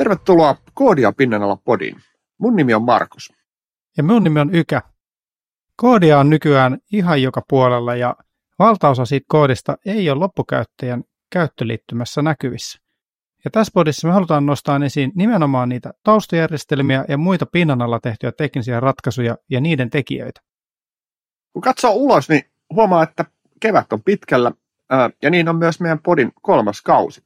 Tervetuloa Koodia pinnan alla podiin. Mun nimi on Markus. Ja mun nimi on Ykä. Koodia on nykyään ihan joka puolella ja valtaosa siitä koodista ei ole loppukäyttäjän käyttöliittymässä näkyvissä. Ja tässä podissa me halutaan nostaa esiin nimenomaan niitä taustajärjestelmiä ja muita pinnan alla tehtyjä teknisiä ratkaisuja ja niiden tekijöitä. Kun katsoo ulos, niin huomaa, että kevät on pitkällä ja niin on myös meidän podin kolmas kausi.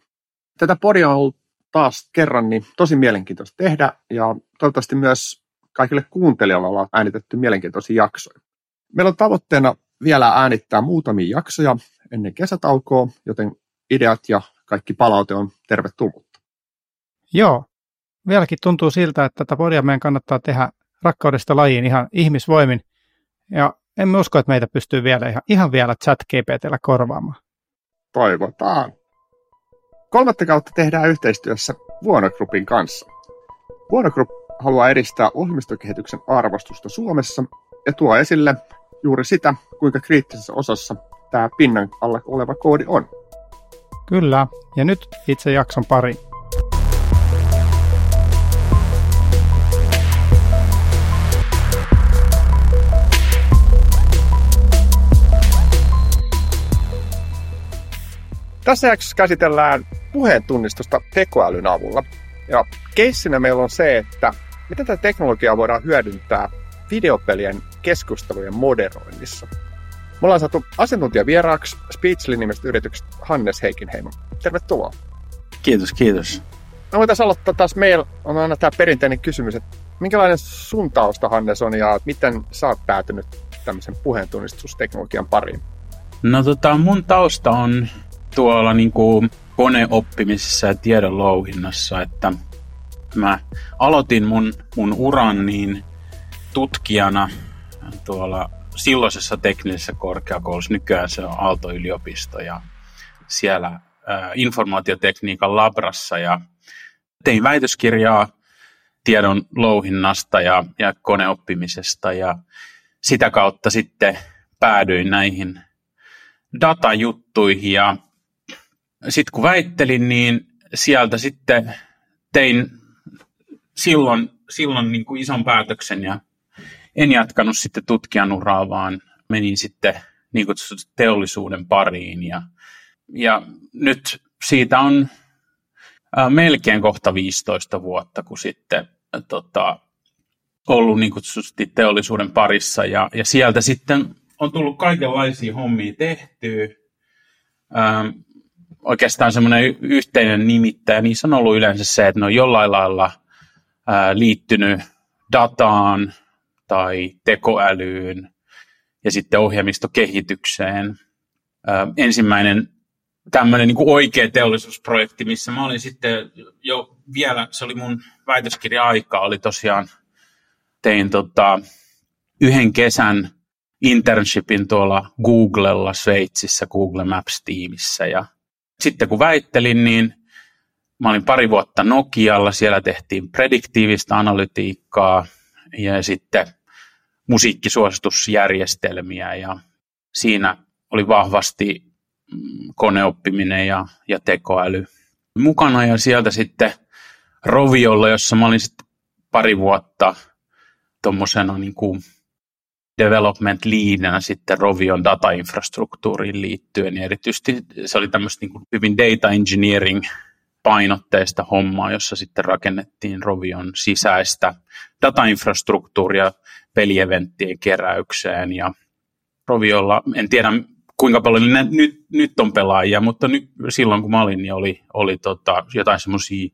Tätä podia on ollut taas kerran niin tosi mielenkiintoista tehdä ja toivottavasti myös kaikille kuuntelijoille ollaan äänitetty mielenkiintoisia jaksoja. Meillä on tavoitteena vielä äänittää muutamia jaksoja ennen kesätaukoa, joten ideat ja kaikki palaute on tervetullut. Joo, vieläkin tuntuu siltä, että tätä podia meidän kannattaa tehdä rakkaudesta lajiin ihan ihmisvoimin. Ja emme usko, että meitä pystyy vielä ihan, ihan vielä chat GPTllä korvaamaan. Toivotaan. Kolmatta kautta tehdään yhteistyössä Vuonogroupin kanssa. Vuonogroup haluaa edistää ohjelmistokehityksen arvostusta Suomessa ja tuo esille juuri sitä, kuinka kriittisessä osassa tämä pinnan alla oleva koodi on. Kyllä, ja nyt itse jakson pari. Tässä jaksossa käsitellään puheen tunnistusta tekoälyn avulla. Ja keissinä meillä on se, että miten tätä teknologiaa voidaan hyödyntää videopelien keskustelujen moderoinnissa. Me ollaan saatu asiantuntijavieraaksi Speechly-nimestä yrityksestä Hannes Heikinheimo. Tervetuloa. Kiitos, kiitos. No voitaisiin aloittaa taas. Meillä on aina tämä perinteinen kysymys, että minkälainen sun tausta Hannes on ja miten sä oot päätynyt tämmöisen puheentunnistusteknologian pariin? No tota, mun tausta on tuolla niin kuin koneoppimisessa ja tiedon louhinnassa, että mä aloitin mun, mun uran niin tutkijana tuolla silloisessa teknisessä korkeakoulussa, nykyään se on Aalto-yliopisto ja siellä ä, informaatiotekniikan labrassa ja tein väitöskirjaa tiedon louhinnasta ja, ja koneoppimisesta ja sitä kautta sitten päädyin näihin datajuttuihin ja sitten kun väittelin, niin sieltä sitten tein silloin, silloin niin kuin ison päätöksen ja en jatkanut sitten tutkijan uraa, vaan menin sitten niin teollisuuden pariin. Ja, ja nyt siitä on melkein kohta 15 vuotta, kun sitten tota, ollut niin kutsutusti teollisuuden parissa ja, ja sieltä sitten on tullut kaikenlaisia hommia tehtyä. Ähm, oikeastaan semmoinen yhteinen nimittäjä, niin on ollut yleensä se, että ne on jollain lailla ää, liittynyt dataan tai tekoälyyn ja sitten ohjelmistokehitykseen. Ää, ensimmäinen tämmöinen niin oikea teollisuusprojekti, missä mä olin sitten jo vielä, se oli mun väitöskirja-aika, oli tosiaan, tein tota, yhden kesän internshipin tuolla Googlella Sveitsissä, Google Maps-tiimissä ja sitten kun väittelin, niin mä olin pari vuotta Nokialla, siellä tehtiin prediktiivistä analytiikkaa ja sitten musiikkisuositusjärjestelmiä. Ja siinä oli vahvasti mm, koneoppiminen ja, ja tekoäly mukana. Ja sieltä sitten Roviolla, jossa mä olin sitten pari vuotta tuommoisena niin kuin development leadinä sitten Rovion datainfrastruktuuriin liittyen. Ja erityisesti se oli tämmöistä niin kuin hyvin data engineering painotteista hommaa, jossa sitten rakennettiin Rovion sisäistä datainfrastruktuuria pelieventtien keräykseen. Ja Roviolla, en tiedä kuinka paljon ne nyt, nyt on pelaajia, mutta nyt, silloin kun mä olin, niin oli, oli tota, jotain semmoisia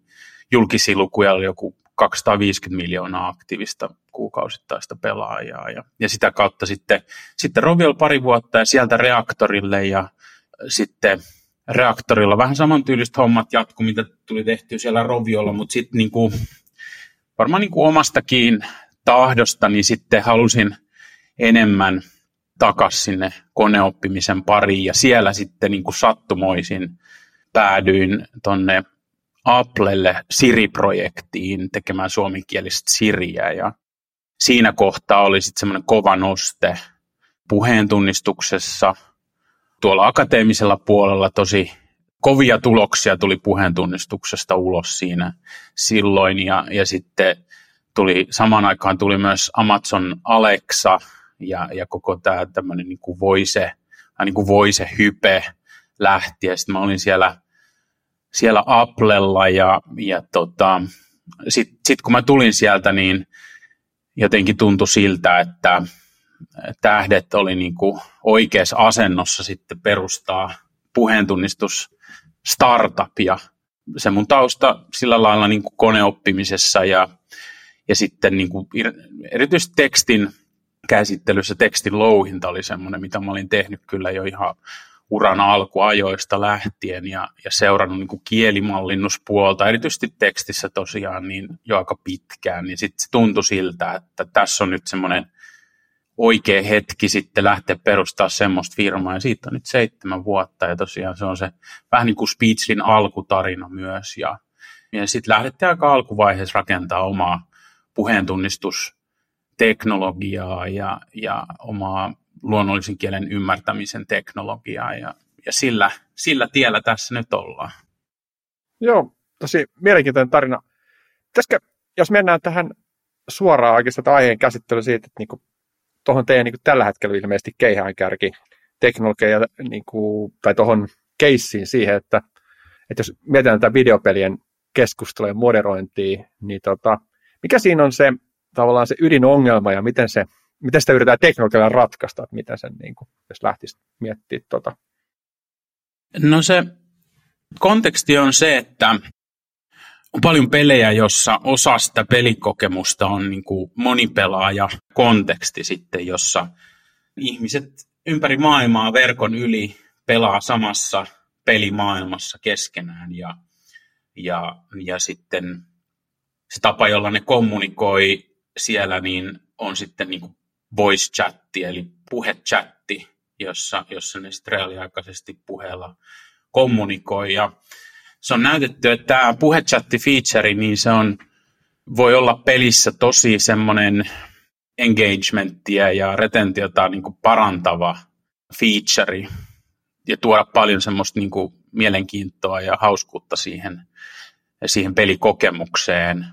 julkisia lukuja, oli joku 250 miljoonaa aktiivista kuukausittaista pelaajaa. Ja, ja sitä kautta sitten, sitten Roviol pari vuotta ja sieltä reaktorille ja sitten reaktorilla vähän samantyyliset hommat jatku, mitä tuli tehty siellä Roviolla, mutta sitten niin kuin, varmaan niin kuin omastakin tahdosta, niin sitten halusin enemmän takas sinne koneoppimisen pariin ja siellä sitten niin kuin sattumoisin päädyin tonne Applelle Siri-projektiin tekemään suomenkielistä Siriä ja siinä kohtaa oli sitten semmoinen kova noste puheen tunnistuksessa. Tuolla akateemisella puolella tosi kovia tuloksia tuli puheentunnistuksesta ulos siinä silloin ja, ja sitten tuli, samaan aikaan tuli myös Amazon Alexa ja, ja koko tämä tämmöinen niin kuin voise, niin kuin voise hype lähti ja sitten mä olin siellä, siellä Applella ja, ja tota, sitten sit kun mä tulin sieltä, niin jotenkin tuntui siltä, että tähdet oli niin kuin oikeassa asennossa sitten perustaa puheentunnistus startupia. Se mun tausta sillä lailla niin kuin koneoppimisessa ja, ja sitten niin kuin erityisesti tekstin käsittelyssä tekstin louhinta oli semmoinen, mitä mä olin tehnyt kyllä jo ihan uran alkuajoista lähtien ja, ja seurannut niin kuin kielimallinnuspuolta, erityisesti tekstissä tosiaan niin jo aika pitkään, niin sitten se tuntui siltä, että tässä on nyt semmoinen oikea hetki sitten lähteä perustaa semmoista firmaa, ja siitä on nyt seitsemän vuotta, ja tosiaan se on se vähän niin kuin Speechlin alkutarina myös, ja, ja sitten lähdettiin aika alkuvaiheessa rakentaa omaa puheentunnistusteknologiaa ja, ja omaa luonnollisen kielen ymmärtämisen teknologiaa, ja, ja sillä, sillä tiellä tässä nyt ollaan. Joo, tosi mielenkiintoinen tarina. Täskä, jos mennään tähän suoraan oikeastaan aiheen käsittelyyn siitä, että niin tuohon teidän niin kuin tällä hetkellä ilmeisesti keihäänkärki teknologia niin kuin, tai tuohon keissiin siihen, että, että jos mietitään tätä videopelien keskustelua ja moderointia, niin tota, mikä siinä on se tavallaan se ydinongelma ja miten, se, miten sitä yritetään teknologialla ratkaista, että miten sen, niin kuin, jos lähtisi miettimään tota. No se konteksti on se, että on paljon pelejä, jossa osa sitä pelikokemusta on niin kuin monipelaaja konteksti sitten, jossa ihmiset ympäri maailmaa verkon yli pelaa samassa pelimaailmassa keskenään ja, ja, ja sitten se tapa, jolla ne kommunikoi siellä, niin on sitten niin kuin voice chatti, eli puhechatti, jossa, jossa ne sitten reaaliaikaisesti puheella kommunikoi. Ja se on näytetty, että tämä puhechatti-feature, niin se on, voi olla pelissä tosi semmoinen engagementtia ja retentiota niin kuin parantava feature ja tuoda paljon semmoista niin kuin mielenkiintoa ja hauskuutta siihen, siihen pelikokemukseen.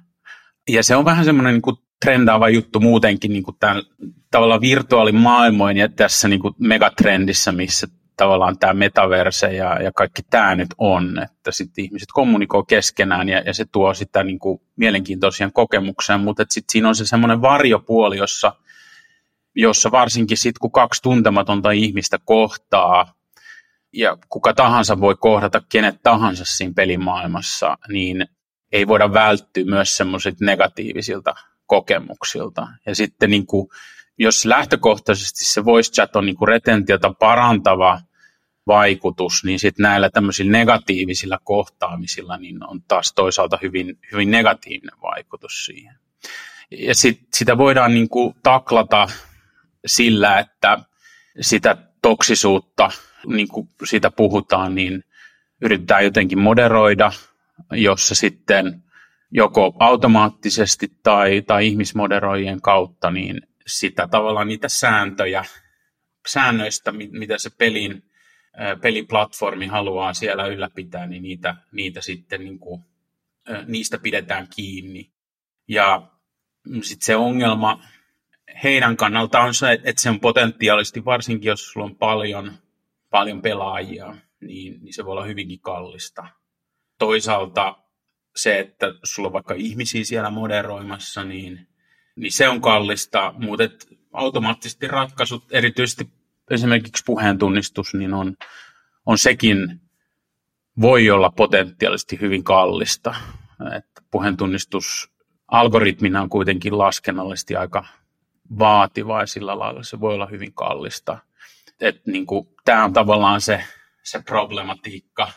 Ja se on vähän semmoinen niin kuin trendaava juttu muutenkin niin kuin tämän tavallaan virtuaalimaailmoin ja tässä niin kuin megatrendissä, missä tavallaan tämä metaverse ja, ja kaikki tämä nyt on, että sitten ihmiset kommunikoi keskenään ja, ja se tuo sitä niin kuin mielenkiintoisia kokemuksia, mutta sitten siinä on se semmoinen varjopuoli, jossa, jossa varsinkin sitten kun kaksi tuntematonta ihmistä kohtaa ja kuka tahansa voi kohdata kenet tahansa siinä pelimaailmassa, niin ei voida välttyä myös semmoisilta negatiivisilta kokemuksilta. Ja sitten niin kuin, jos lähtökohtaisesti se voice chat on niin kuin retentiota parantava vaikutus, niin sitten näillä tämmöisillä negatiivisilla kohtaamisilla niin on taas toisaalta hyvin, hyvin negatiivinen vaikutus siihen. Ja sit, sitä voidaan niin kuin taklata sillä, että sitä toksisuutta, niin kuin siitä puhutaan, niin yritetään jotenkin moderoida, jossa sitten joko automaattisesti tai, tai ihmismoderoijien kautta, niin sitä tavallaan niitä sääntöjä, säännöistä, mitä se pelin peliplatformi haluaa siellä ylläpitää, niin niitä, niitä sitten niin kuin, niistä pidetään kiinni. Ja sitten se ongelma heidän kannalta on se, että se on potentiaalisesti, varsinkin jos sulla on paljon, paljon pelaajia, niin, niin se voi olla hyvinkin kallista. Toisaalta se, että sulla on vaikka ihmisiä siellä moderoimassa, niin, niin se on kallista, mutta automaattisesti ratkaisut, erityisesti esimerkiksi puheen tunnistus, niin on, on sekin voi olla potentiaalisesti hyvin kallista. Että puheentunnistus algoritmina on kuitenkin laskennallisesti aika vaativa ja sillä lailla se voi olla hyvin kallista. Että niin kuin, tämä on tavallaan se, se problematiikka.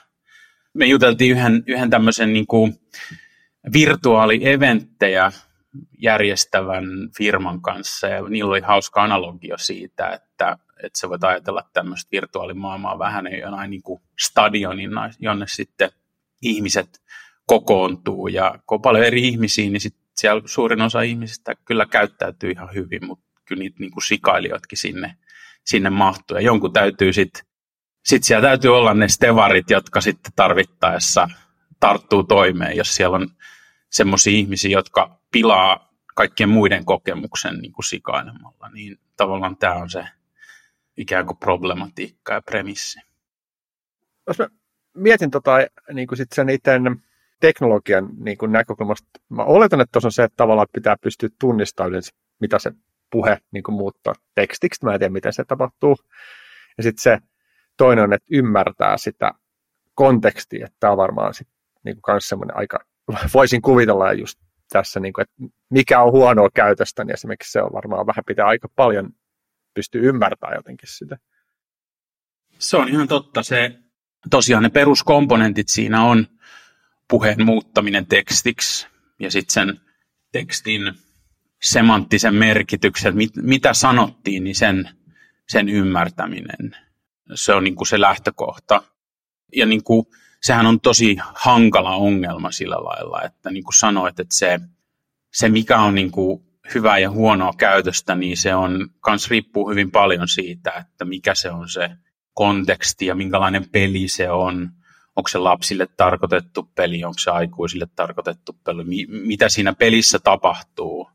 Me juteltiin yhden, yhden tämmöisen niin kuin virtuaalieventtejä järjestävän firman kanssa ja niillä oli hauska analogia siitä, että että sä voit ajatella tämmöistä virtuaalimaailmaa vähän jonain niin kuin stadionina, jonne sitten ihmiset kokoontuu ja kun on paljon eri ihmisiä, niin sit siellä suurin osa ihmisistä kyllä käyttäytyy ihan hyvin, mutta kyllä niitä niin kuin sikailijoitkin sinne, sinne mahtuu ja jonkun täytyy sitten sitten siellä täytyy olla ne stevarit, jotka sitten tarvittaessa tarttuu toimeen, jos siellä on semmoisia ihmisiä, jotka pilaa kaikkien muiden kokemuksen niin kuin sikailemalla, niin tavallaan tämä on se ikään kuin problematiikka ja premissi. Jos mä mietin tota, niin kuin sit sen itse teknologian niin kuin näkökulmasta, mä oletan, että tuossa on se, että tavallaan pitää pystyä tunnistamaan mitä se puhe niin kuin muuttaa tekstiksi. Mä en tiedä, miten se tapahtuu. Ja sitten se toinen on, että ymmärtää sitä kontekstia, että tämä on varmaan sit, niin kuin myös semmoinen aika, voisin kuvitella just tässä, niin kuin, että mikä on huonoa käytöstä, niin esimerkiksi se on varmaan vähän pitää aika paljon pystyä ymmärtämään jotenkin sitä. Se on ihan totta. Se, tosiaan ne peruskomponentit siinä on puheen muuttaminen tekstiksi ja sitten sen tekstin semanttisen merkityksen, mit, mitä sanottiin, niin sen, sen ymmärtäminen. Se on niin kuin se lähtökohta. Ja niin kuin, sehän on tosi hankala ongelma sillä lailla, että niin kuin sanoit, että se, se mikä on niin kuin hyvää ja huonoa käytöstä, niin se on kans riippuu hyvin paljon siitä, että mikä se on se konteksti ja minkälainen peli se on. Onko se lapsille tarkoitettu peli, onko se aikuisille tarkoitettu peli, mitä siinä pelissä tapahtuu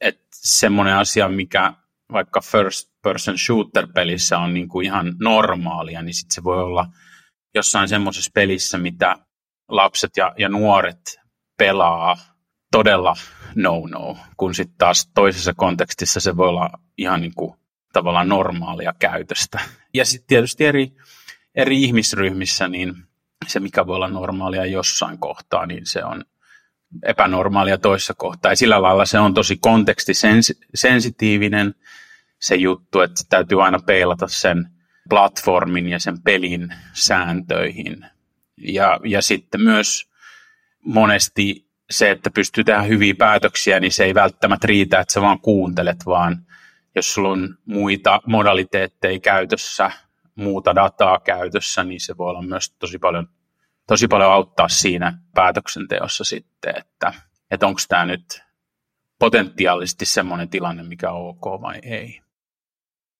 että semmoinen asia, mikä vaikka first person shooter pelissä on niin kuin ihan normaalia, niin sitten se voi olla jossain semmoisessa pelissä, mitä lapset ja, ja nuoret pelaa todella no-no, kun sitten taas toisessa kontekstissa se voi olla ihan niin kuin tavallaan normaalia käytöstä. Ja sitten tietysti eri, eri ihmisryhmissä, niin se mikä voi olla normaalia jossain kohtaa, niin se on epänormaalia toissa kohtaa. Ja sillä lailla se on tosi kontekstisensitiivinen se juttu, että täytyy aina peilata sen platformin ja sen pelin sääntöihin. Ja, ja sitten myös monesti se, että pystyy tehdä hyviä päätöksiä, niin se ei välttämättä riitä, että sä vaan kuuntelet, vaan jos sulla on muita modaliteetteja käytössä, muuta dataa käytössä, niin se voi olla myös tosi paljon tosi paljon auttaa siinä päätöksenteossa sitten, että, että onko tämä nyt potentiaalisesti semmoinen tilanne, mikä on ok vai ei.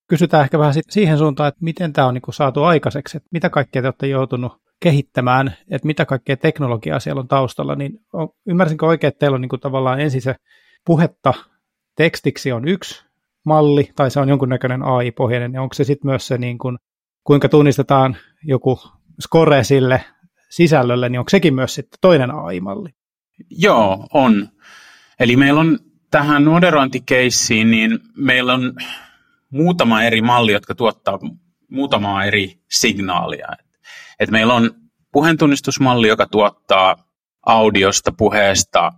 Kysytään ehkä vähän siihen suuntaan, että miten tämä on niin saatu aikaiseksi, että mitä kaikkea te olette joutunut kehittämään, että mitä kaikkea teknologiaa siellä on taustalla, niin ymmärsinkö oikein, että teillä on niin tavallaan ensin se puhetta tekstiksi on yksi malli, tai se on jonkunnäköinen AI-pohjainen, ja onko se sitten myös se, niin kuin, kuinka tunnistetaan joku score sille, sisällölle, niin onko sekin myös sitten toinen AI-malli? Joo, on. Eli meillä on tähän moderointikeissiin, niin meillä on muutama eri malli, jotka tuottaa muutamaa eri signaalia. Et meillä on puheentunnistusmalli, joka tuottaa audiosta, puheesta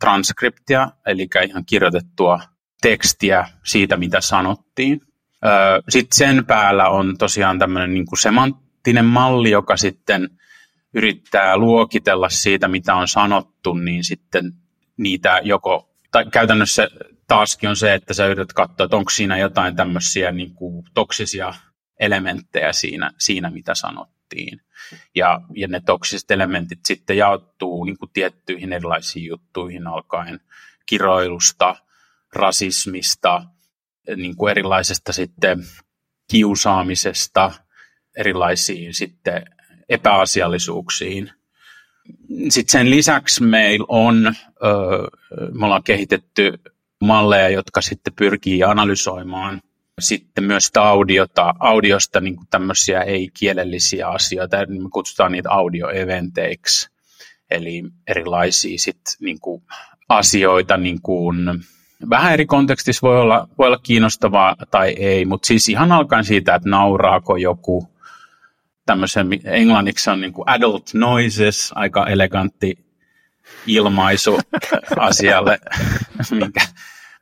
transkriptia, eli ihan kirjoitettua tekstiä siitä, mitä sanottiin. Sitten sen päällä on tosiaan tämmöinen niin semanttinen malli, joka sitten yrittää luokitella siitä, mitä on sanottu, niin sitten niitä joko, tai käytännössä taaskin on se, että sä yrität katsoa, että onko siinä jotain tämmöisiä niin kuin toksisia elementtejä siinä, siinä mitä sanottiin. Ja, ja ne toksiset elementit sitten jaottuu niin kuin tiettyihin erilaisiin juttuihin alkaen kiroilusta, rasismista, niin kuin erilaisesta sitten kiusaamisesta, erilaisiin sitten epäasiallisuuksiin. Sitten sen lisäksi meillä on, me ollaan kehitetty malleja, jotka sitten pyrkii analysoimaan sitten myös sitä audiota, audiosta niin kuin tämmöisiä ei-kielellisiä asioita, me kutsutaan niitä audioeventeiksi, eli erilaisia sitten niin kuin asioita niin kuin, vähän eri kontekstissa voi olla, voi olla kiinnostavaa tai ei, mutta siis ihan alkaen siitä, että nauraako joku, tämmöisen, englanniksi on niin kuin adult noises, aika elegantti ilmaisu asialle, minkä,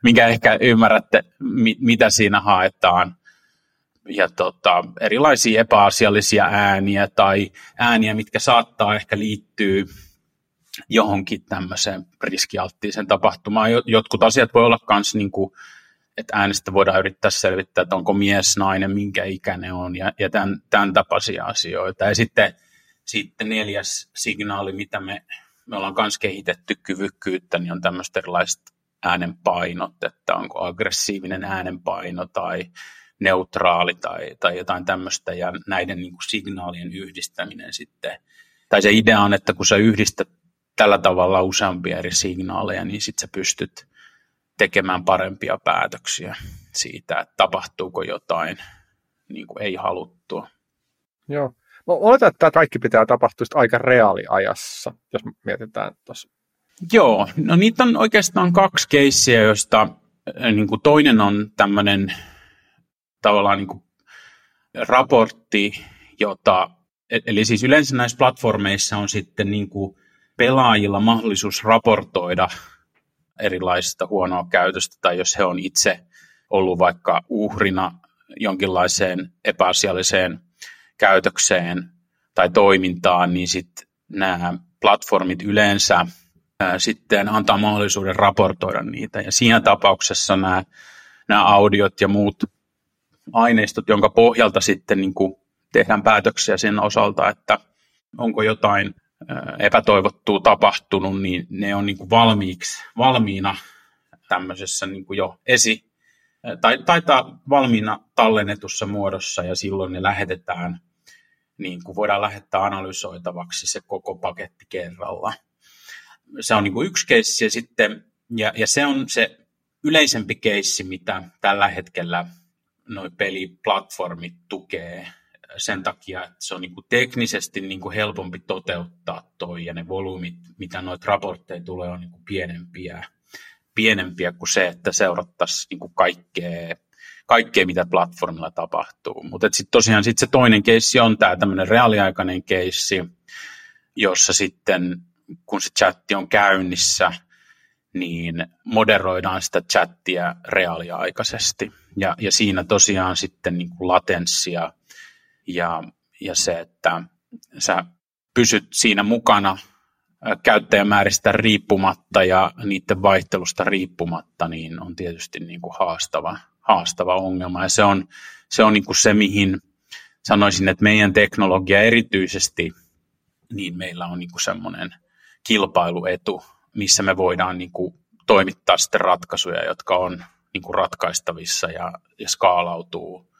minkä ehkä ymmärrätte, mi, mitä siinä haetaan. Ja tota, erilaisia epäasiallisia ääniä tai ääniä, mitkä saattaa ehkä liittyä johonkin tämmöiseen riskialttiiseen tapahtumaan. Jotkut asiat voi olla myös niin että äänestä voidaan yrittää selvittää, että onko mies, nainen, minkä ikäinen on ja, ja tämän, tämän tapaisia asioita. Ja sitten, sitten neljäs signaali, mitä me, me ollaan myös kehitetty kyvykkyyttä, niin on tämmöiset erilaiset äänenpainot, että onko aggressiivinen äänenpaino tai neutraali tai, tai jotain tämmöistä ja näiden niin kuin signaalien yhdistäminen sitten. Tai se idea on, että kun sä yhdistät tällä tavalla useampia eri signaaleja, niin sitten sä pystyt tekemään parempia päätöksiä siitä, että tapahtuuko jotain niin kuin ei haluttua. Joo. Mä oletan, että tämä kaikki pitää tapahtua aika reaaliajassa, jos mietitään tuossa. Joo, no niitä on oikeastaan kaksi keissiä, joista niin kuin toinen on tämmöinen tavallaan niin kuin raportti, jota, e-, eli siis yleensä näissä platformeissa on sitten niin kuin pelaajilla mahdollisuus raportoida erilaisista huonoa käytöstä, tai jos he on itse ollut vaikka uhrina jonkinlaiseen epäasialliseen käytökseen tai toimintaan, niin sitten nämä platformit yleensä sitten antaa mahdollisuuden raportoida niitä. Ja siinä tapauksessa nämä, nämä audiot ja muut aineistot, jonka pohjalta sitten niin kuin tehdään päätöksiä sen osalta, että onko jotain epätoivottua tapahtunut, niin ne on niin kuin valmiiksi, valmiina tämmöisessä niin kuin jo esi, tai taitaa valmiina tallennetussa muodossa ja silloin ne lähetetään, niin kuin voidaan lähettää analysoitavaksi se koko paketti kerralla. Se on niin kuin yksi keissi ja sitten, ja, ja se on se yleisempi keissi, mitä tällä hetkellä noi peliplatformit tukee sen takia, että se on niin kuin teknisesti niin kuin helpompi toteuttaa toi ja ne volyymit, mitä noita raportteja tulee, on niin kuin pienempiä, pienempiä kuin se, että seurattaisiin niin kuin kaikkea, kaikkea, mitä platformilla tapahtuu. Mutta sitten tosiaan sit se toinen keissi on tämä tämmöinen reaaliaikainen keissi, jossa sitten kun se chatti on käynnissä, niin moderoidaan sitä chattia reaaliaikaisesti. Ja, ja siinä tosiaan sitten niin kuin latenssia ja, ja se, että sä pysyt siinä mukana käyttäjämääristä riippumatta ja niiden vaihtelusta riippumatta, niin on tietysti niin kuin haastava, haastava ongelma. Ja se on se, on niin kuin se mihin sanoisin, että meidän teknologia erityisesti, niin meillä on niin semmoinen kilpailuetu, missä me voidaan niin kuin toimittaa sitten ratkaisuja, jotka on niin kuin ratkaistavissa ja, ja skaalautuu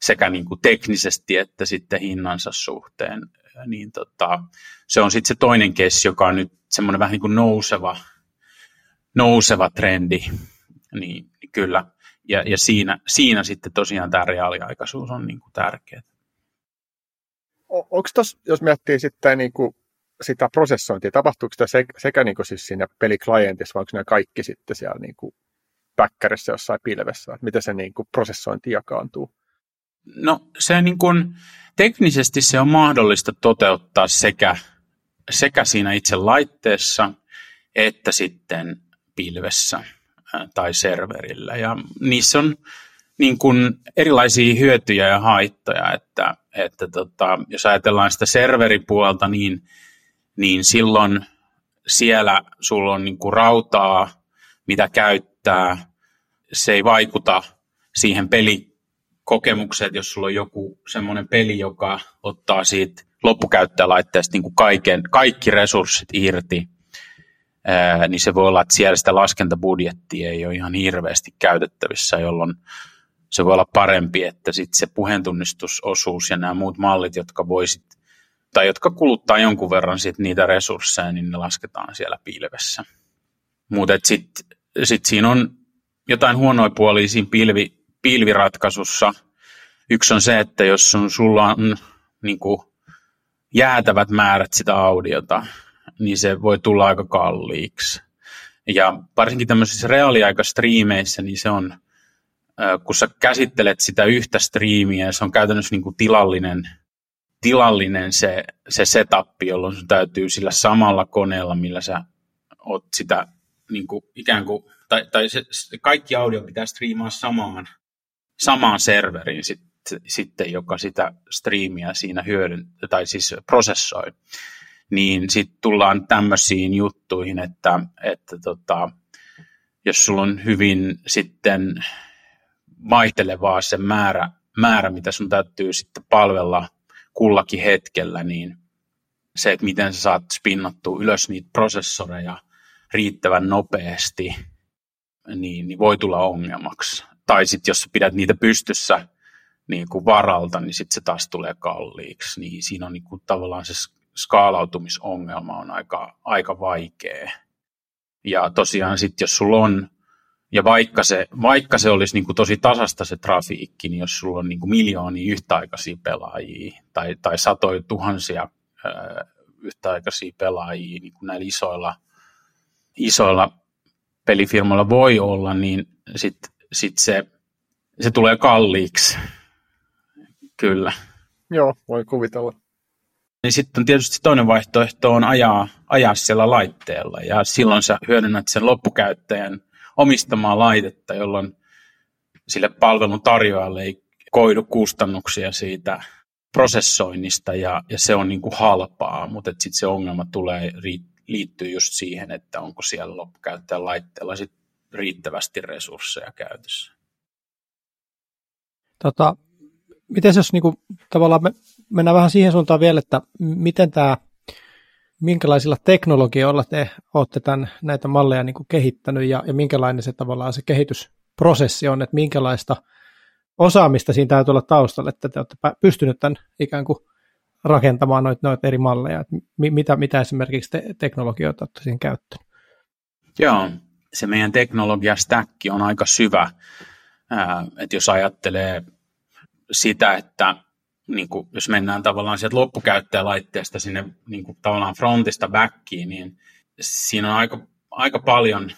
sekä niin kuin teknisesti että sitten hinnansa suhteen. Niin tota, se on sitten se toinen kessi, joka on nyt semmoinen vähän niin kuin nouseva, nouseva trendi. Niin, niin kyllä. Ja, ja siinä, siinä sitten tosiaan tämä reaaliaikaisuus on niin kuin tärkeää. Onko tuossa, jos miettii sitten niin kuin sitä prosessointia, tapahtuuko sitä sekä, niin kuin siis siinä peliklientissa, vai onko ne kaikki sitten siellä niin kuin päkkärissä jossain pilvessä, että miten se niin kuin prosessointi jakaantuu? No se niin kuin, teknisesti se on mahdollista toteuttaa sekä, sekä siinä itse laitteessa että sitten pilvessä tai serverillä. Ja niissä on niin kuin erilaisia hyötyjä ja haittoja, että, että tota, jos ajatellaan sitä serveripuolta, niin, niin silloin siellä sulla on niin kuin rautaa, mitä käyttää, se ei vaikuta siihen peli kokemukset, jos sulla on joku semmoinen peli, joka ottaa siitä loppukäyttäjälaitteesta niin kuin kaiken, kaikki resurssit irti, niin se voi olla, että siellä sitä laskentabudjettia ei ole ihan hirveästi käytettävissä, jolloin se voi olla parempi, että sitten se puheentunnistusosuus ja nämä muut mallit, jotka voisit tai jotka kuluttaa jonkun verran sit niitä resursseja, niin ne lasketaan siellä pilvessä. Mutta sitten sit siinä on jotain huonoja puolia siinä pilvi, pilviratkaisussa. Yksi on se, että jos on, sulla on niin kuin, jäätävät määrät sitä audiota, niin se voi tulla aika kalliiksi. Ja varsinkin tämmöisissä reaaliaikastriimeissä, niin se on, kun sä käsittelet sitä yhtä striimiä, se on käytännössä niin kuin tilallinen, tilallinen se, se setup, jolloin sun täytyy sillä samalla koneella, millä sä oot sitä niin kuin ikään kuin, tai, tai se, kaikki audio pitää striimaa samaan samaan serveriin sit, sitten, joka sitä striimiä siinä hyödyn, tai siis prosessoi, niin sitten tullaan tämmöisiin juttuihin, että, että tota, jos sulla on hyvin sitten vaihtelevaa se määrä, määrä, mitä sun täytyy sitten palvella kullakin hetkellä, niin se, että miten sä saat spinnattua ylös niitä prosessoreja riittävän nopeasti, niin, niin voi tulla ongelmaksi. tai sitten jos pidät niitä pystyssä niin kuin varalta, niin sitten se taas tulee kalliiksi. Niin siinä on niin kuin tavallaan se skaalautumisongelma on aika, aika vaikea. Ja tosiaan sitten jos sulla on, ja vaikka se, vaikka se olisi niin kuin tosi tasasta se trafiikki, niin jos sulla on niin kuin miljoonia yhtäaikaisia pelaajia tai, tai satoja tuhansia ää, yhtäaikaisia pelaajia niin kuin näillä isoilla, isoilla pelifirmoilla voi olla, niin sitten sit se, se tulee kalliiksi. Kyllä. Joo, voi kuvitella. Niin sitten tietysti toinen vaihtoehto on ajaa, ajaa siellä laitteella ja silloin sä hyödynnät sen loppukäyttäjän omistamaa laitetta, jolloin sille palvelun tarjoajalle ei koidu kustannuksia siitä prosessoinnista ja, ja se on niin kuin halpaa, mutta sitten se ongelma tulee liittyy just siihen, että onko siellä loppukäyttäjän laitteella sit riittävästi resursseja käytössä. Tota, miten jos niin kuin, tavallaan me mennään vähän siihen suuntaan vielä, että miten tämä, minkälaisilla teknologioilla te olette tämän, näitä malleja niin kuin kehittänyt ja, ja minkälainen se tavallaan se kehitysprosessi on, että minkälaista osaamista siinä täytyy olla taustalla, että te olette pystynyt tämän ikään kuin rakentamaan noita, noita eri malleja, että mitä, mitä esimerkiksi te, teknologioita olette siihen käyttänyt? Joo, se meidän teknologiastäkki on aika syvä, että jos ajattelee sitä, että niin kuin, jos mennään tavallaan sieltä loppukäyttäjälaitteesta sinne niin kuin, tavallaan frontista backiin, niin siinä on aika, aika paljon,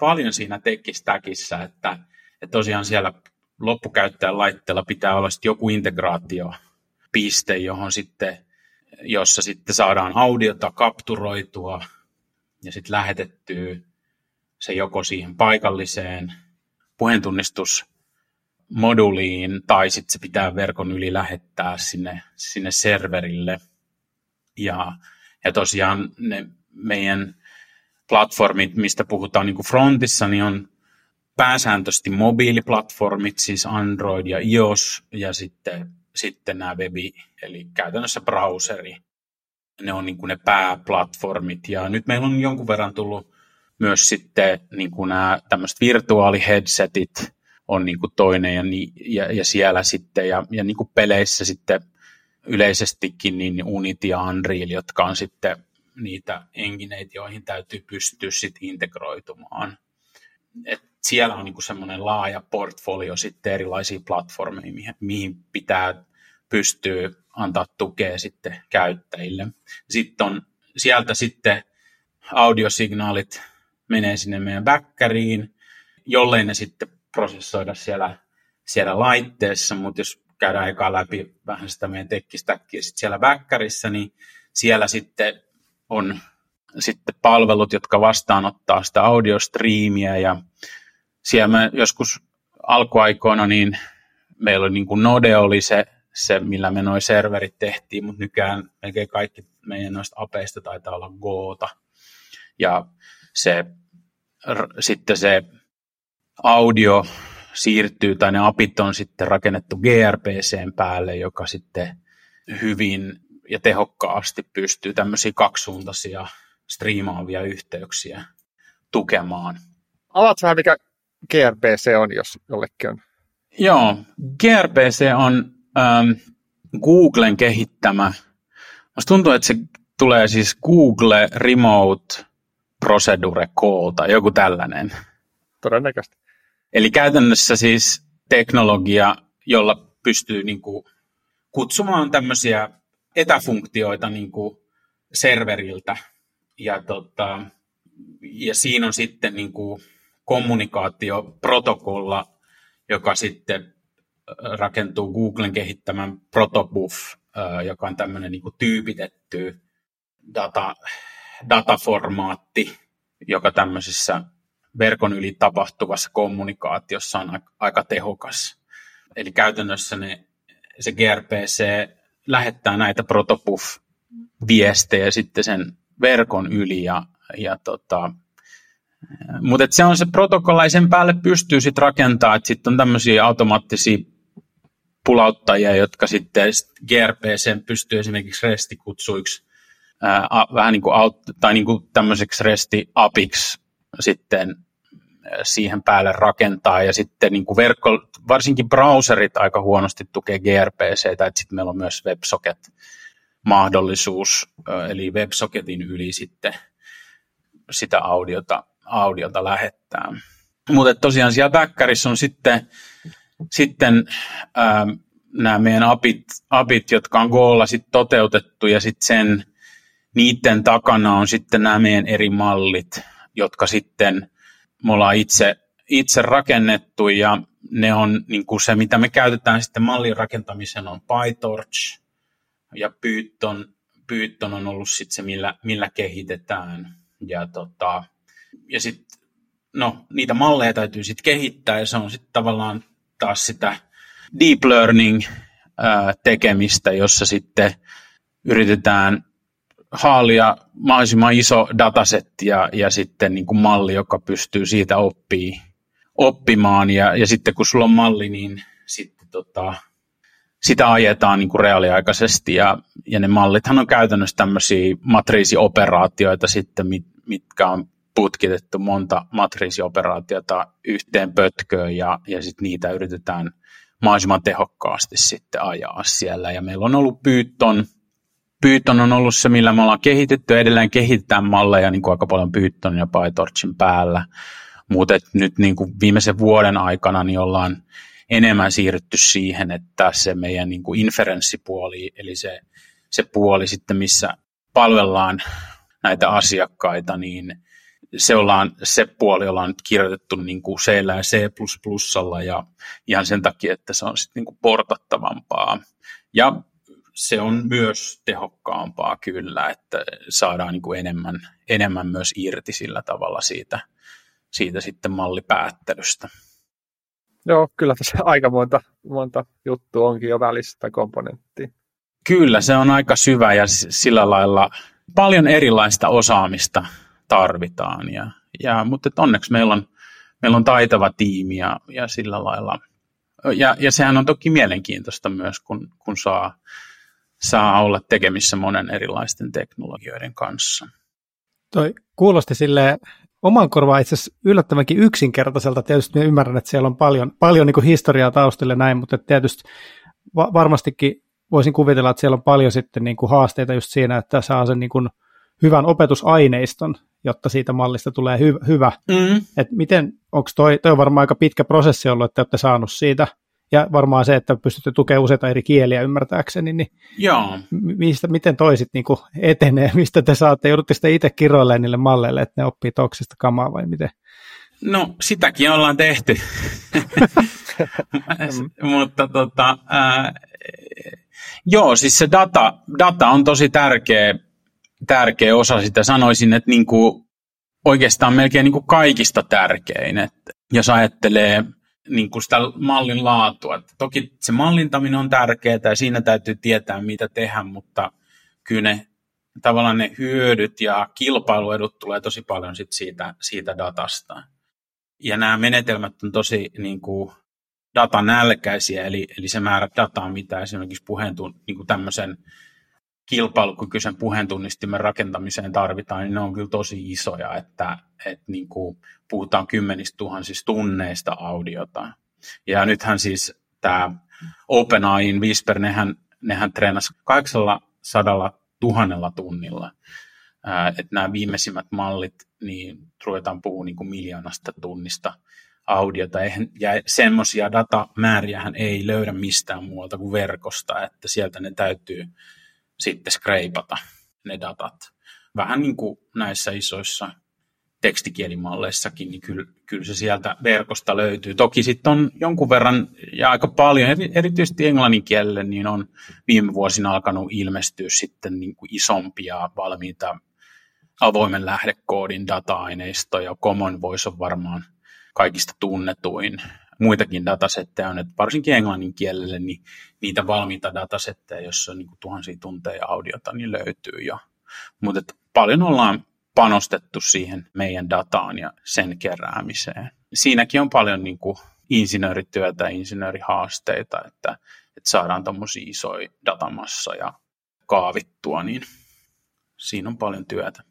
paljon siinä tekistäkissä, että, että tosiaan siellä loppukäyttäjän laitteella pitää olla sitten joku integraatiopiste, johon sitten, jossa sitten saadaan audiota kapturoitua ja sitten lähetettyä se joko siihen paikalliseen puheentunnistus moduliin tai sitten se pitää verkon yli lähettää sinne, sinne serverille. Ja, ja tosiaan ne meidän platformit, mistä puhutaan niin kuin frontissa, niin on pääsääntöisesti mobiiliplatformit, siis Android ja iOS, ja sitten, sitten nämä webi, eli käytännössä browseri. Ne on niin kuin ne pääplatformit, ja nyt meillä on jonkun verran tullut myös sitten niin kuin nämä tämmöiset virtuaaliheadsetit, on niin kuin toinen ja, ja, ja siellä sitten ja, ja niin kuin peleissä sitten yleisestikin niin Unity ja Unreal, jotka on sitten niitä engineitä, joihin täytyy pystyä sitten integroitumaan. Et siellä on niin semmoinen laaja portfolio sitten erilaisia platformeja, mihin, mihin pitää pystyä antaa tukea sitten käyttäjille. Sitten on sieltä sitten audiosignaalit menee sinne meidän backkariin, jollei ne sitten prosessoida siellä, siellä laitteessa, mutta jos käydään eka läpi vähän sitä meidän tekkistäkkiä sitten siellä väkkärissä, niin siellä sitten on sitten palvelut, jotka vastaanottaa sitä audiostriimiä ja siellä me joskus alkuaikoina niin meillä oli niin kuin Node oli se, se, millä me noin serverit tehtiin, mutta nykyään melkein kaikki meidän noista apeista taitaa olla Goota. Ja se, r, sitten se audio siirtyy, tai ne apit on sitten rakennettu gRPCn päälle, joka sitten hyvin ja tehokkaasti pystyy tämmöisiä kaksisuuntaisia striimaavia yhteyksiä tukemaan. Avaat vähän, mikä gRPC on, jos jollekin on. Joo, gRPC on ähm, Googlen kehittämä. Musta tuntuu, että se tulee siis Google Remote Procedure Call tai joku tällainen. Todennäköisesti. Eli käytännössä siis teknologia, jolla pystyy niin kuin kutsumaan tämmöisiä etäfunktioita niin kuin serveriltä. Ja, tota, ja siinä on sitten niin kuin kommunikaatioprotokolla, joka sitten rakentuu Googlen kehittämän Protobuf, joka on tämmöinen niin tyypitetty data, dataformaatti, joka tämmöisissä verkon yli tapahtuvassa kommunikaatiossa on aika tehokas. Eli käytännössä ne, se gRPC lähettää näitä protobuf-viestejä sitten sen verkon yli ja, ja tota, mutta se on se protokolla ja sen päälle pystyy sitten rakentamaan, että sitten on tämmöisiä automaattisia pulauttajia, jotka sitten gRPC pystyy esimerkiksi restikutsuiksi vähän niin kuin, tai niin kuin tämmöiseksi resti-apiksi sitten siihen päälle rakentaa ja sitten niin kuin verkko, varsinkin browserit aika huonosti tukee gRPC, että sitten meillä on myös WebSocket mahdollisuus, eli WebSocketin yli sitten sitä audiota, audiota lähettää. Mutta tosiaan siellä backerissa on sitten, sitten ähm, nämä meidän apit, apit, jotka on Goolla sitten toteutettu ja sitten sen niiden takana on sitten nämä meidän eri mallit, jotka sitten me ollaan itse, itse rakennettu ja ne on niin kuin se, mitä me käytetään sitten mallin rakentamiseen on PyTorch ja Python, Python on ollut sitten se, millä, millä kehitetään. Ja, tota, ja sitten no, niitä malleja täytyy sitten kehittää ja se on sitten tavallaan taas sitä deep learning ää, tekemistä, jossa sitten yritetään haalia mahdollisimman iso datasetti ja, ja sitten niin kuin malli, joka pystyy siitä oppii, oppimaan. Ja, ja sitten kun sulla on malli, niin sitten tota, sitä ajetaan niin kuin reaaliaikaisesti. Ja, ja ne mallithan on käytännössä tämmöisiä matriisioperaatioita sitten, mit, mitkä on putkitettu monta matriisioperaatiota yhteen pötköön ja, ja sitten niitä yritetään mahdollisimman tehokkaasti sitten ajaa siellä. Ja meillä on ollut Python, Python on ollut se, millä me ollaan kehitetty ja edelleen kehitetään malleja niin kuin aika paljon Python ja PyTorchin päällä. Mutta nyt niin kuin viimeisen vuoden aikana niin ollaan enemmän siirrytty siihen, että se meidän niin kuin inferenssipuoli, eli se, se puoli sitten, missä palvellaan näitä asiakkaita, niin se, ollaan, se puoli ollaan nyt kirjoitettu niin kuin C ja C++ ja ihan sen takia, että se on sitten niin kuin portattavampaa. Ja se on myös tehokkaampaa kyllä, että saadaan niin kuin enemmän, enemmän myös irti sillä tavalla siitä, siitä sitten mallipäättelystä. Joo, kyllä tässä aika monta, monta juttua onkin jo välistä komponenttia. Kyllä, se on aika syvä ja sillä lailla paljon erilaista osaamista tarvitaan. Ja, ja, mutta onneksi meillä on, meillä on taitava tiimi ja, ja sillä lailla. Ja, ja sehän on toki mielenkiintoista myös, kun, kun saa, saa olla tekemissä monen erilaisten teknologioiden kanssa. Toi kuulosti sille oman korvaan itse asiassa yllättävänkin yksinkertaiselta. Tietysti ymmärrän, että siellä on paljon, paljon niin historiaa taustalla näin, mutta tietysti va- varmastikin voisin kuvitella, että siellä on paljon sitten niin kuin haasteita just siinä, että saa sen niin kuin hyvän opetusaineiston, jotta siitä mallista tulee hy- hyvä. Mm. Et miten, onko toi, toi on varmaan aika pitkä prosessi ollut, että olette saanut siitä ja varmaan se, että pystytte tukemaan useita eri kieliä ymmärtääkseni, niin Joo. Mistä, miten toisit niin etenee, mistä te saatte, joudutte sitten itse kiroilemaan niille malleille, että ne oppii toksista kamaa vai miten? No sitäkin ollaan tehty, mutta tota, ää, joo, siis se data, data on tosi tärkeä, tärkeä osa sitä. Sanoisin, että niin kuin oikeastaan melkein niin kuin kaikista tärkein, että jos ajattelee niin kuin sitä mallin laatua. Että toki se mallintaminen on tärkeää ja siinä täytyy tietää, mitä tehdä, mutta kyllä ne tavallaan ne hyödyt ja kilpailuedut tulee tosi paljon sit siitä, siitä datasta. Ja nämä menetelmät on tosi niin kuin, datanälkäisiä, eli, eli se määrä dataa, mitä esimerkiksi puheentun, niin tämmöisen kilpailukykyisen puheentunnistimen rakentamiseen tarvitaan, niin ne on kyllä tosi isoja, että, että niin kuin puhutaan kymmenistä tuhansista tunneista audiota. Ja nythän siis tämä OpenAIin Whisper, nehän, nehän treenasi 800 tuhannella tunnilla. Että nämä viimeisimmät mallit, niin ruvetaan puhua niin kuin miljoonasta tunnista audiota. Ja semmoisia datamääriähän ei löydä mistään muualta kuin verkosta, että sieltä ne täytyy sitten skreipata ne datat. Vähän niin kuin näissä isoissa tekstikielimalleissakin, niin kyllä, kyllä se sieltä verkosta löytyy. Toki sitten on jonkun verran ja aika paljon, erityisesti englannin kielelle, niin on viime vuosina alkanut ilmestyä sitten niin kuin isompia valmiita avoimen lähdekoodin data-aineistoja. Common Voice on varmaan kaikista tunnetuin muitakin datasetteja on, että varsinkin englannin kielelle niin niitä valmiita datasetteja, joissa on niin kuin tuhansia tunteja audiota, niin löytyy jo. Mutta paljon ollaan panostettu siihen meidän dataan ja sen keräämiseen. Siinäkin on paljon niin kuin insinöörityötä ja insinöörihaasteita, että, että saadaan tuommoisia isoja datamassoja kaavittua, niin siinä on paljon työtä.